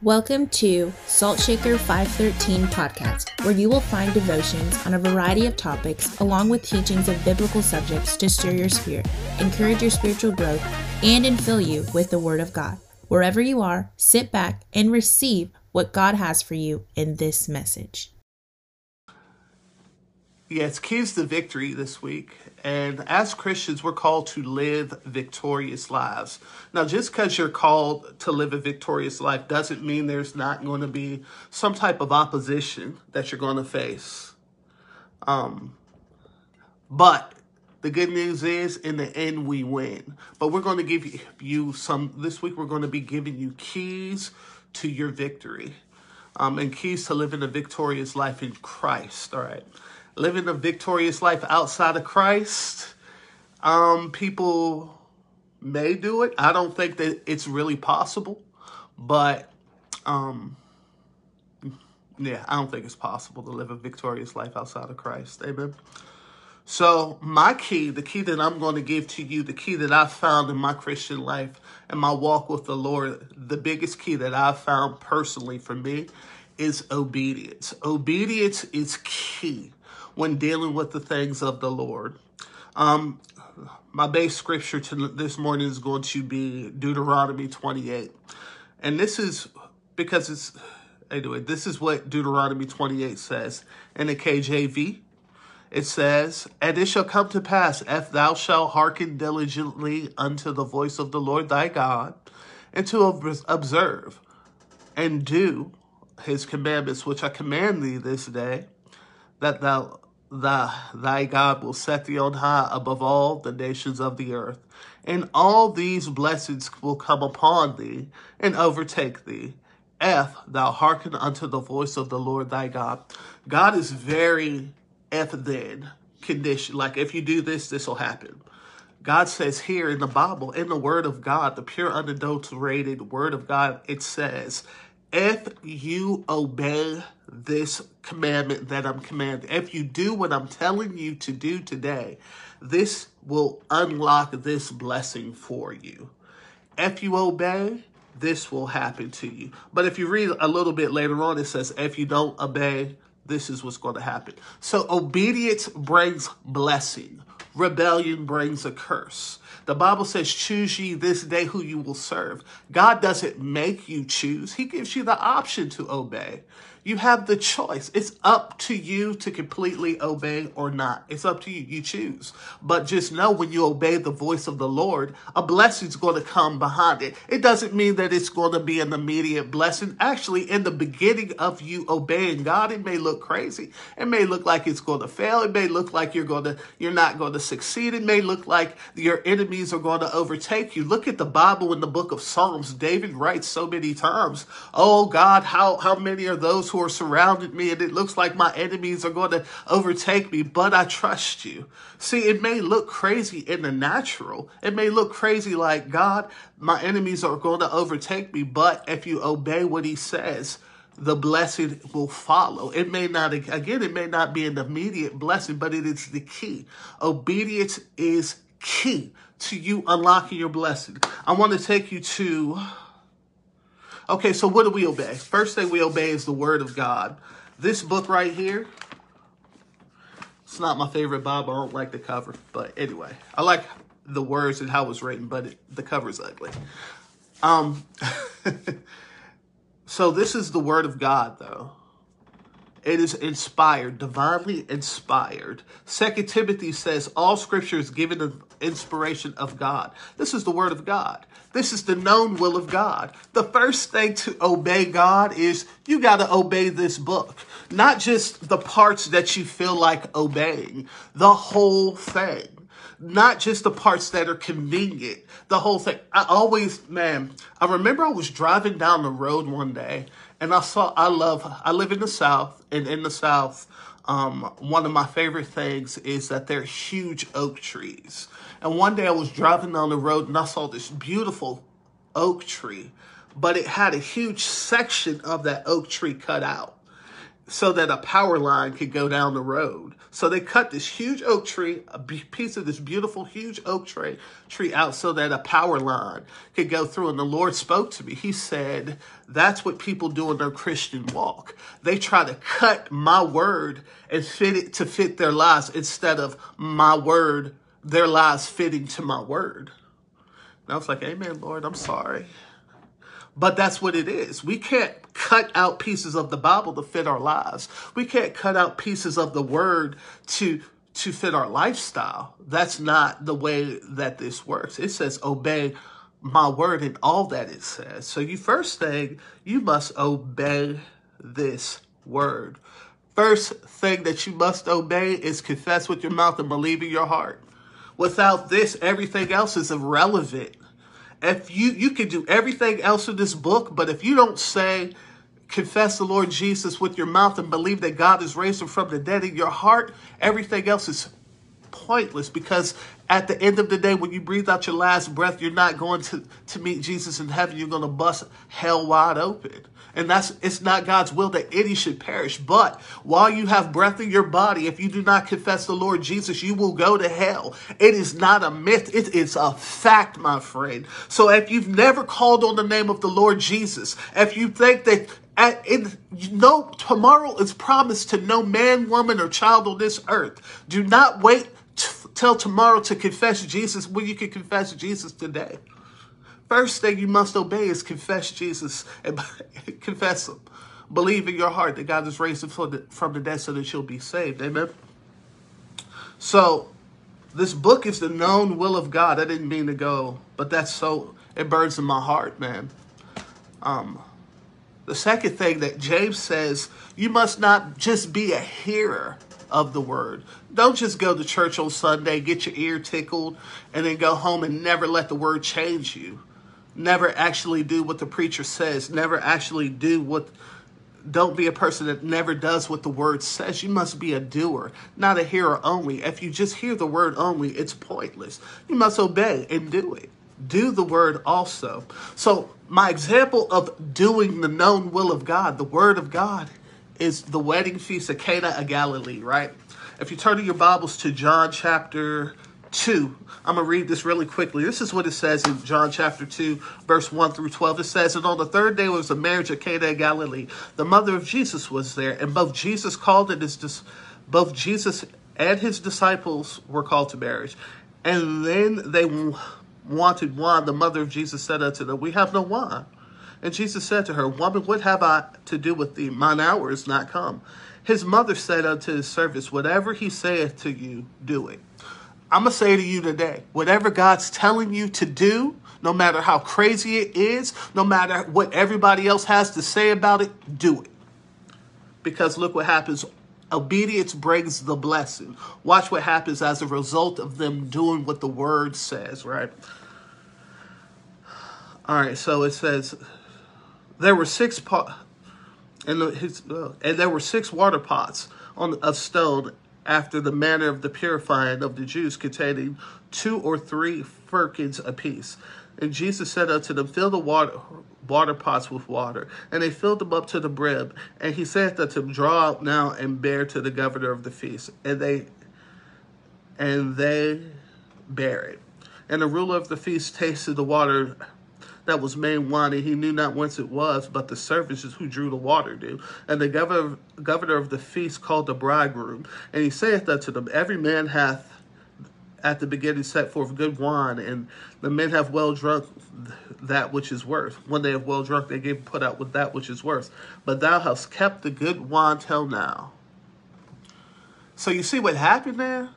Welcome to Salt Shaker 513 podcast, where you will find devotions on a variety of topics along with teachings of biblical subjects to stir your spirit, encourage your spiritual growth, and infill you with the Word of God. Wherever you are, sit back and receive what God has for you in this message. It's Keys to Victory this week. And as Christians, we're called to live victorious lives. Now, just because you're called to live a victorious life doesn't mean there's not going to be some type of opposition that you're going to face. Um, but the good news is, in the end, we win. But we're going to give you some, this week, we're going to be giving you keys to your victory um, and keys to living a victorious life in Christ. All right living a victorious life outside of Christ, um, people may do it. I don't think that it's really possible, but um, yeah, I don't think it's possible to live a victorious life outside of Christ. Amen. So, my key, the key that I'm going to give to you, the key that I found in my Christian life and my walk with the Lord, the biggest key that I found personally for me is obedience. Obedience is key when dealing with the things of the Lord. Um, my base scripture to this morning is going to be Deuteronomy 28. And this is because it's, anyway, this is what Deuteronomy 28 says in the KJV. It says, And it shall come to pass, if thou shalt hearken diligently unto the voice of the Lord thy God, and to observe and do his commandments, which I command thee this day, that thou the, thy God will set thee on high above all the nations of the earth. And all these blessings will come upon thee and overtake thee, if thou hearken unto the voice of the Lord thy God. God is very if then condition. Like if you do this, this will happen. God says here in the Bible, in the Word of God, the pure, unadulterated Word of God, it says, if you obey this commandment that I'm commanding, if you do what I'm telling you to do today, this will unlock this blessing for you. If you obey, this will happen to you. But if you read a little bit later on, it says, if you don't obey, this is what's going to happen. So obedience brings blessing. Rebellion brings a curse. The Bible says, choose ye this day who you will serve. God doesn't make you choose. He gives you the option to obey. You have the choice. It's up to you to completely obey or not. It's up to you. You choose. But just know when you obey the voice of the Lord, a blessing's going to come behind it. It doesn't mean that it's going to be an immediate blessing. Actually, in the beginning of you obeying God, it may look crazy. It may look like it's going to fail. It may look like you're going to, you're not going to succeed. It may look like your enemies are going to overtake you. Look at the Bible in the book of Psalms. David writes so many times, Oh God, how, how many are those who are surrounded me and it looks like my enemies are going to overtake me, but I trust you. See, it may look crazy in the natural. It may look crazy like, God, my enemies are going to overtake me, but if you obey what he says, the blessing will follow. It may not, again, it may not be an immediate blessing, but it is the key. Obedience is key to you unlocking your blessing. I want to take you to Okay, so what do we obey? First thing we obey is the word of God. This book right here, it's not my favorite Bible. I don't like the cover. But anyway, I like the words and how it was written, but it, the cover's ugly. Um, so this is the word of God, though. It is inspired, divinely inspired. Second Timothy says all scripture is given the inspiration of God. This is the word of God. This is the known will of God. The first thing to obey God is you got to obey this book. Not just the parts that you feel like obeying, the whole thing. Not just the parts that are convenient, the whole thing. I always, man, I remember I was driving down the road one day and I saw, I love, I live in the South, and in the South, um, one of my favorite things is that they're huge oak trees. And one day I was driving down the road and I saw this beautiful oak tree, but it had a huge section of that oak tree cut out. So that a power line could go down the road. So they cut this huge oak tree, a piece of this beautiful huge oak tree, tree out so that a power line could go through. And the Lord spoke to me. He said, that's what people do in their Christian walk. They try to cut my word and fit it to fit their lives instead of my word, their lives fitting to my word. And I was like, Amen, Lord, I'm sorry. But that's what it is. We can't cut out pieces of the Bible to fit our lives. We can't cut out pieces of the word to to fit our lifestyle. That's not the way that this works. It says obey my word and all that it says. So you first thing, you must obey this word. First thing that you must obey is confess with your mouth and believe in your heart. Without this, everything else is irrelevant if you you can do everything else in this book, but if you don't say confess the Lord Jesus with your mouth and believe that God is raised him from the dead in your heart, everything else is pointless because at the end of the day, when you breathe out your last breath, you're not going to, to meet Jesus in heaven. You're going to bust hell wide open. And that's it's not God's will that any should perish. But while you have breath in your body, if you do not confess the Lord Jesus, you will go to hell. It is not a myth, it is a fact, my friend. So if you've never called on the name of the Lord Jesus, if you think that at, no tomorrow is promised to no man, woman, or child on this earth. Do not wait till tomorrow to confess Jesus when you can confess Jesus today. First thing you must obey is confess Jesus and confess Him. Believe in your heart that God has raised from the, from the dead so that you'll be saved. Amen. So, this book is the known will of God. I didn't mean to go, but that's so, it burns in my heart, man. Um, the second thing that James says, you must not just be a hearer of the word. Don't just go to church on Sunday, get your ear tickled, and then go home and never let the word change you. Never actually do what the preacher says. Never actually do what. Don't be a person that never does what the word says. You must be a doer, not a hearer only. If you just hear the word only, it's pointless. You must obey and do it. Do the word also. So, my example of doing the known will of God, the word of God, is the wedding feast of Cana of Galilee, right? If you turn to your Bibles to John chapter 2, I'm going to read this really quickly. This is what it says in John chapter 2, verse 1 through 12. It says, And on the third day was the marriage of Cana of Galilee. The mother of Jesus was there, and both Jesus called and his both Jesus and his disciples were called to marriage. And then they wanted wine. The mother of Jesus said unto them, We have no wine. And Jesus said to her, Woman, what have I to do with thee? Mine hour is not come. His mother said unto his servants, Whatever he saith to you, do it. I'm going to say to you today, whatever God's telling you to do, no matter how crazy it is, no matter what everybody else has to say about it, do it. Because look what happens. Obedience brings the blessing. Watch what happens as a result of them doing what the word says, right? All right, so it says, there were six pot, and the, his, uh, and there were six water pots on of stone after the manner of the purifying of the Jews, containing two or three firkins apiece. And Jesus said unto them, Fill the water water pots with water. And they filled them up to the brim. And he said unto them, Draw out now and bear to the governor of the feast. And they and they bear it. And the ruler of the feast tasted the water that was made wine, and he knew not whence it was, but the servants who drew the water knew. And the governor, governor of the feast called the bridegroom, and he saith unto them, Every man hath at the beginning set forth good wine, and the men have well drunk that which is worth. When they have well drunk, they give put out with that which is worth. But thou hast kept the good wine till now. So you see what happened there?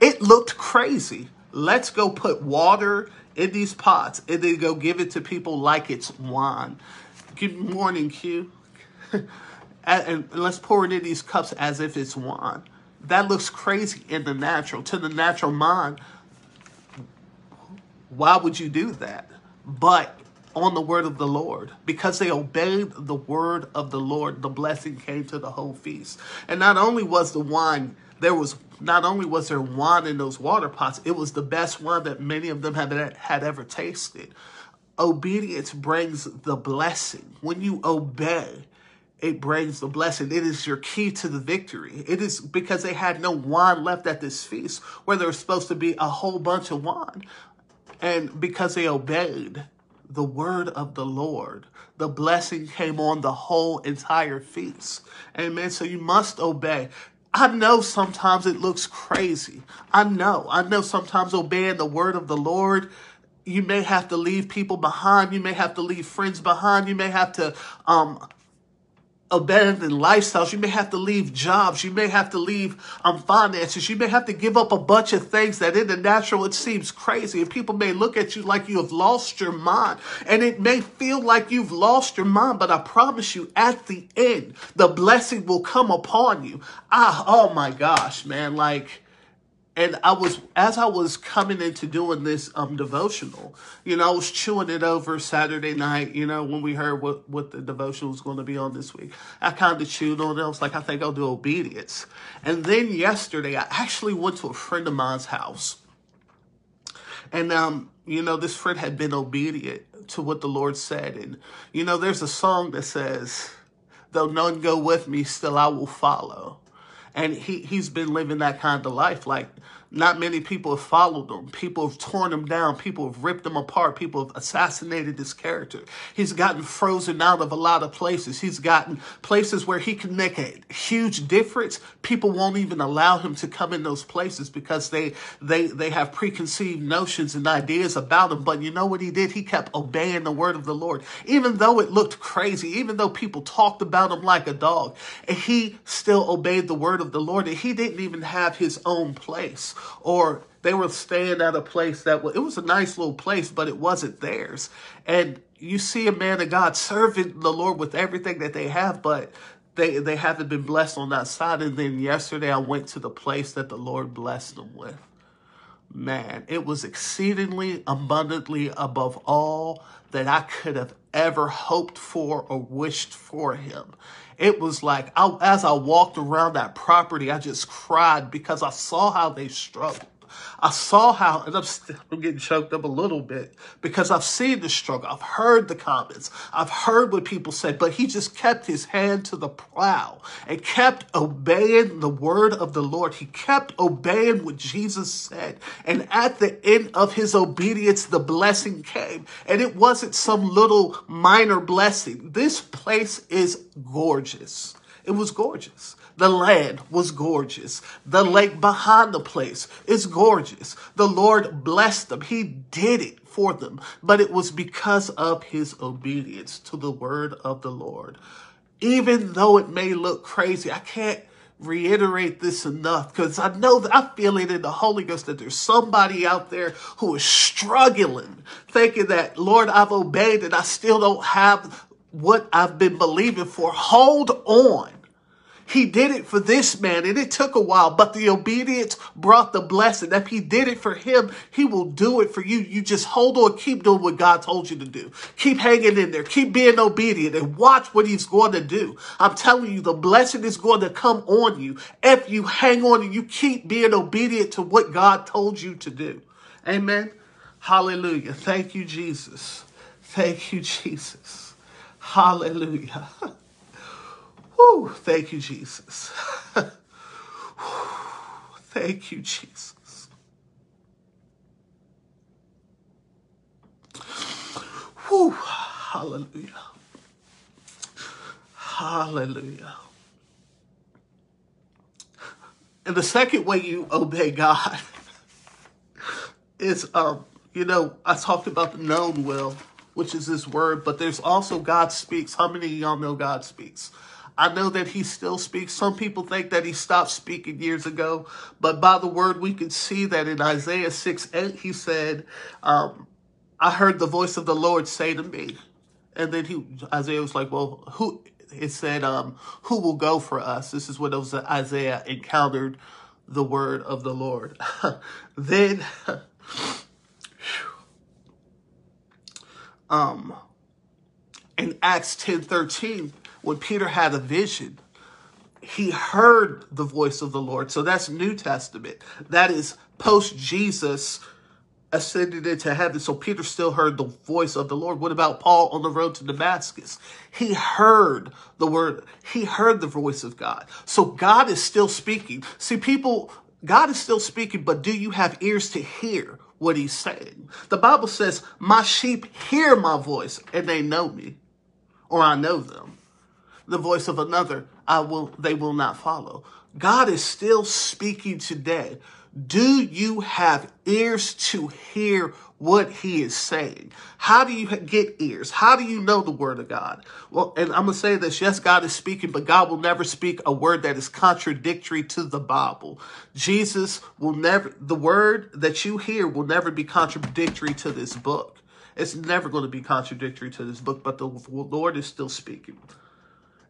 It looked crazy. Let's go put water in these pots and then go give it to people like it's wine. Good morning, Q. and, let's pour it in these cups as if it's wine. That looks crazy in the natural. To the natural mind, why would you do that? But on the word of the Lord. Because they obeyed the word of the Lord, the blessing came to the whole feast. And not only was the wine, there was not only was there wine in those water pots, it was the best wine that many of them had, had ever tasted. Obedience brings the blessing. When you obey, it brings the blessing. It is your key to the victory. It is because they had no wine left at this feast where there was supposed to be a whole bunch of wine. And because they obeyed the word of the Lord, the blessing came on the whole entire feast. Amen. So you must obey. I know sometimes it looks crazy. I know. I know sometimes obeying the word of the Lord you may have to leave people behind. You may have to leave friends behind. You may have to um, abandon lifestyles. You may have to leave jobs. You may have to leave um, finances. You may have to give up a bunch of things that in the natural it seems crazy. And people may look at you like you have lost your mind. And it may feel like you've lost your mind, but I promise you at the end, the blessing will come upon you. Ah, oh my gosh, man. Like, and I was as I was coming into doing this um devotional, you know, I was chewing it over Saturday night, you know, when we heard what what the devotional was going to be on this week. I kind of chewed on it. I was like, I think I'll do obedience. And then yesterday, I actually went to a friend of mine's house. And um, you know, this friend had been obedient to what the Lord said. And you know, there's a song that says, "Though none go with me, still I will follow." And he he's been living that kind of life. Like not many people have followed him. People have torn him down. People have ripped him apart. People have assassinated his character. He's gotten frozen out of a lot of places. He's gotten places where he can make a huge difference. People won't even allow him to come in those places because they they they have preconceived notions and ideas about him. But you know what he did? He kept obeying the word of the Lord. Even though it looked crazy, even though people talked about him like a dog, he still obeyed the word of the Lord. And he didn't even have his own place or they were staying at a place that was, it was a nice little place, but it wasn't theirs. And you see a man of God serving the Lord with everything that they have, but they they haven't been blessed on that side. And then yesterday I went to the place that the Lord blessed them with. Man, it was exceedingly abundantly above all that I could have ever hoped for or wished for him. It was like, I, as I walked around that property, I just cried because I saw how they struggled. I saw how, and I'm, still, getting choked up a little bit because I've seen the struggle. I've heard the comments. I've heard what people said, but he just kept his hand to the plow and kept obeying the word of the Lord. He kept obeying what Jesus said. And at the end of his obedience, the blessing came. And it wasn't some little minor blessing. This place is gorgeous. It was gorgeous. The land was gorgeous. The lake behind the place is gorgeous. The Lord blessed them. He did it for them, but it was because of his obedience to the word of the Lord. Even though it may look crazy, I can't reiterate this enough because I know that I feel it in the Holy Ghost that there's somebody out there who is struggling, thinking that, Lord, I've obeyed and I still don't have what I've been believing for. Hold on. He did it for this man, and it took a while, but the obedience brought the blessing. If he did it for him, he will do it for you. You just hold on, keep doing what God told you to do. Keep hanging in there, keep being obedient, and watch what he's going to do. I'm telling you, the blessing is going to come on you if you hang on and you keep being obedient to what God told you to do. Amen. Hallelujah. Thank you, Jesus. Thank you, Jesus. Hallelujah. Whew, thank you, Jesus. thank you, Jesus. Whew, hallelujah. Hallelujah. And the second way you obey God is, um, you know, I talked about the known will, which is His word, but there's also God speaks. How many of y'all know God speaks? I know that he still speaks. Some people think that he stopped speaking years ago, but by the word, we can see that in Isaiah 6 8, he said, um, I heard the voice of the Lord say to me. And then he Isaiah was like, Well, who it said, um, who will go for us? This is when was Isaiah encountered the word of the Lord. then um in Acts ten thirteen, when Peter had a vision, he heard the voice of the Lord. So that's New Testament. That is post Jesus ascended into heaven. So Peter still heard the voice of the Lord. What about Paul on the road to Damascus? He heard the word, he heard the voice of God. So God is still speaking. See, people, God is still speaking, but do you have ears to hear what he's saying? The Bible says, My sheep hear my voice and they know me, or I know them. The voice of another, I will, they will not follow. God is still speaking today. Do you have ears to hear what he is saying? How do you get ears? How do you know the word of God? Well, and I'm going to say this yes, God is speaking, but God will never speak a word that is contradictory to the Bible. Jesus will never, the word that you hear will never be contradictory to this book. It's never going to be contradictory to this book, but the Lord is still speaking.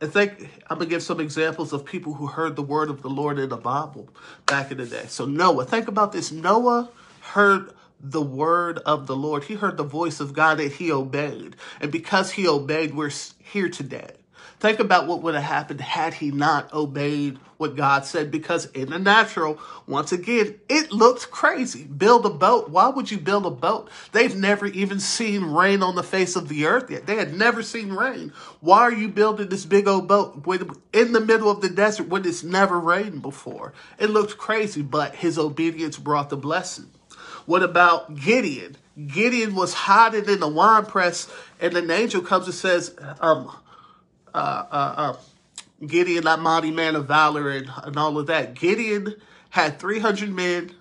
I think I'm gonna give some examples of people who heard the word of the Lord in the Bible back in the day. So Noah, think about this. Noah heard the word of the Lord. He heard the voice of God that he obeyed. And because he obeyed, we're here today. Think about what would have happened had he not obeyed what God said, because in the natural, once again, it looked crazy. Build a boat. Why would you build a boat? They've never even seen rain on the face of the earth yet. They had never seen rain. Why are you building this big old boat in the middle of the desert when it's never rained before? It looked crazy, but his obedience brought the blessing. What about Gideon? Gideon was hiding in the wine press, and an angel comes and says, um, uh, uh, uh, Gideon, that mighty man of valor, and, and all of that. Gideon had 300 men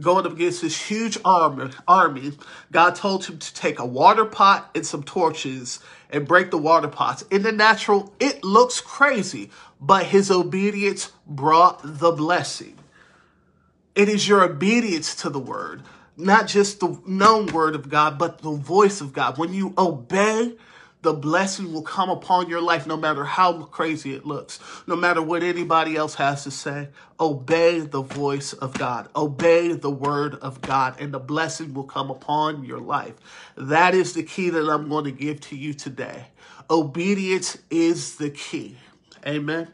going up against this huge army, army. God told him to take a water pot and some torches and break the water pots. In the natural, it looks crazy, but his obedience brought the blessing. It is your obedience to the word, not just the known word of God, but the voice of God. When you obey, the blessing will come upon your life no matter how crazy it looks, no matter what anybody else has to say. Obey the voice of God, obey the word of God, and the blessing will come upon your life. That is the key that I'm going to give to you today. Obedience is the key. Amen.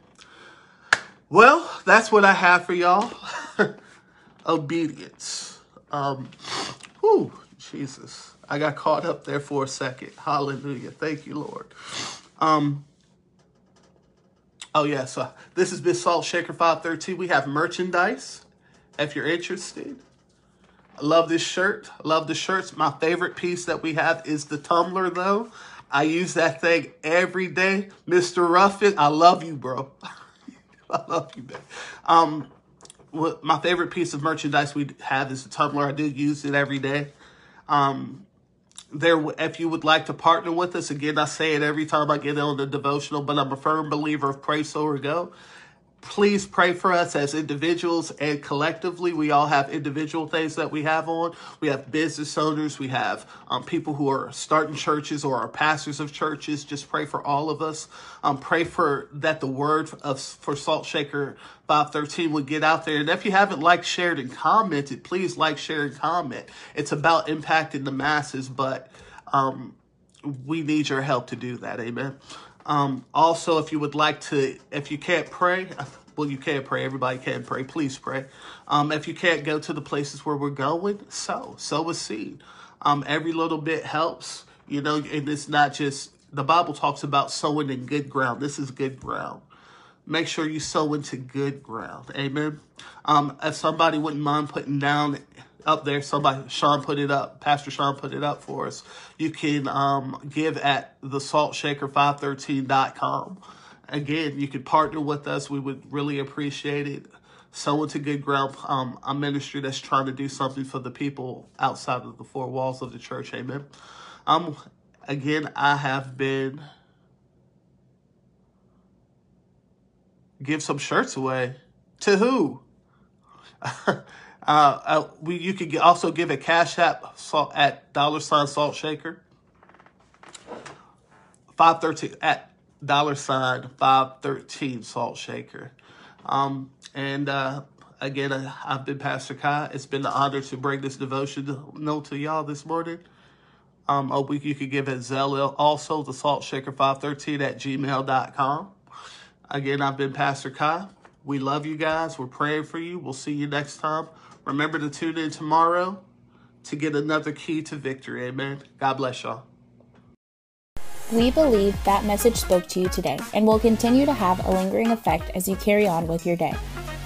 Well, that's what I have for y'all. Obedience. Um, whew, Jesus. I got caught up there for a second. Hallelujah. Thank you, Lord. Um, oh, yeah. So this has been Salt Shaker 513. We have merchandise if you're interested. I love this shirt. I love the shirts. My favorite piece that we have is the tumbler, though. I use that thing every day. Mr. Ruffin, I love you, bro. I love you, man. Um, my favorite piece of merchandise we have is the tumbler. I do use it every day. Um, there if you would like to partner with us again i say it every time i get on the devotional but i'm a firm believer of pray so or go please pray for us as individuals and collectively. We all have individual things that we have on. We have business owners. We have um, people who are starting churches or are pastors of churches. Just pray for all of us. Um, pray for that the word of for Salt Shaker 513 would get out there. And if you haven't liked, shared, and commented, please like, share, and comment. It's about impacting the masses, but um, we need your help to do that. Amen. Um, also, if you would like to, if you can't pray, well, you can't pray. Everybody can pray. Please pray. Um, if you can't go to the places where we're going, sow, sow a seed. Um, every little bit helps, you know, and it's not just, the Bible talks about sowing in good ground. This is good ground. Make sure you sow into good ground. Amen. Um, if somebody wouldn't mind putting down up there. Somebody, Sean put it up. Pastor Sean put it up for us. You can um, give at the saltshaker513.com. Again, you can partner with us. We would really appreciate it. Sow into good ground. Um, a ministry that's trying to do something for the people outside of the four walls of the church. Amen. Um, again, I have been give some shirts away to who? Uh, uh, we, you could also give a cash app salt, at dollar sign salt shaker. 513 at dollar sign 513 salt shaker. Um, and uh, again, uh, I've been Pastor Kai. It's been an honor to bring this devotion note to y'all this morning. Um, we, you could give it Zelle also the salt shaker 513 at gmail.com. Again, I've been Pastor Kai. We love you guys. We're praying for you. We'll see you next time. Remember to tune in tomorrow. to get another key to victory. Amen. God bless y'all. We believe that message spoke to you today and will continue to have a lingering effect as you carry on with your day.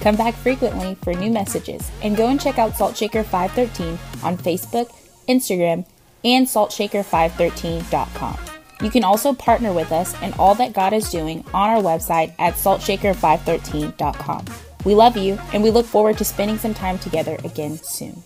Come back frequently for new messages and go and check out Saltshaker 513 on Facebook, Instagram, and saltshaker513.com. You can also partner with us in all that God is doing on our website at saltshaker513.com. We love you and we look forward to spending some time together again soon.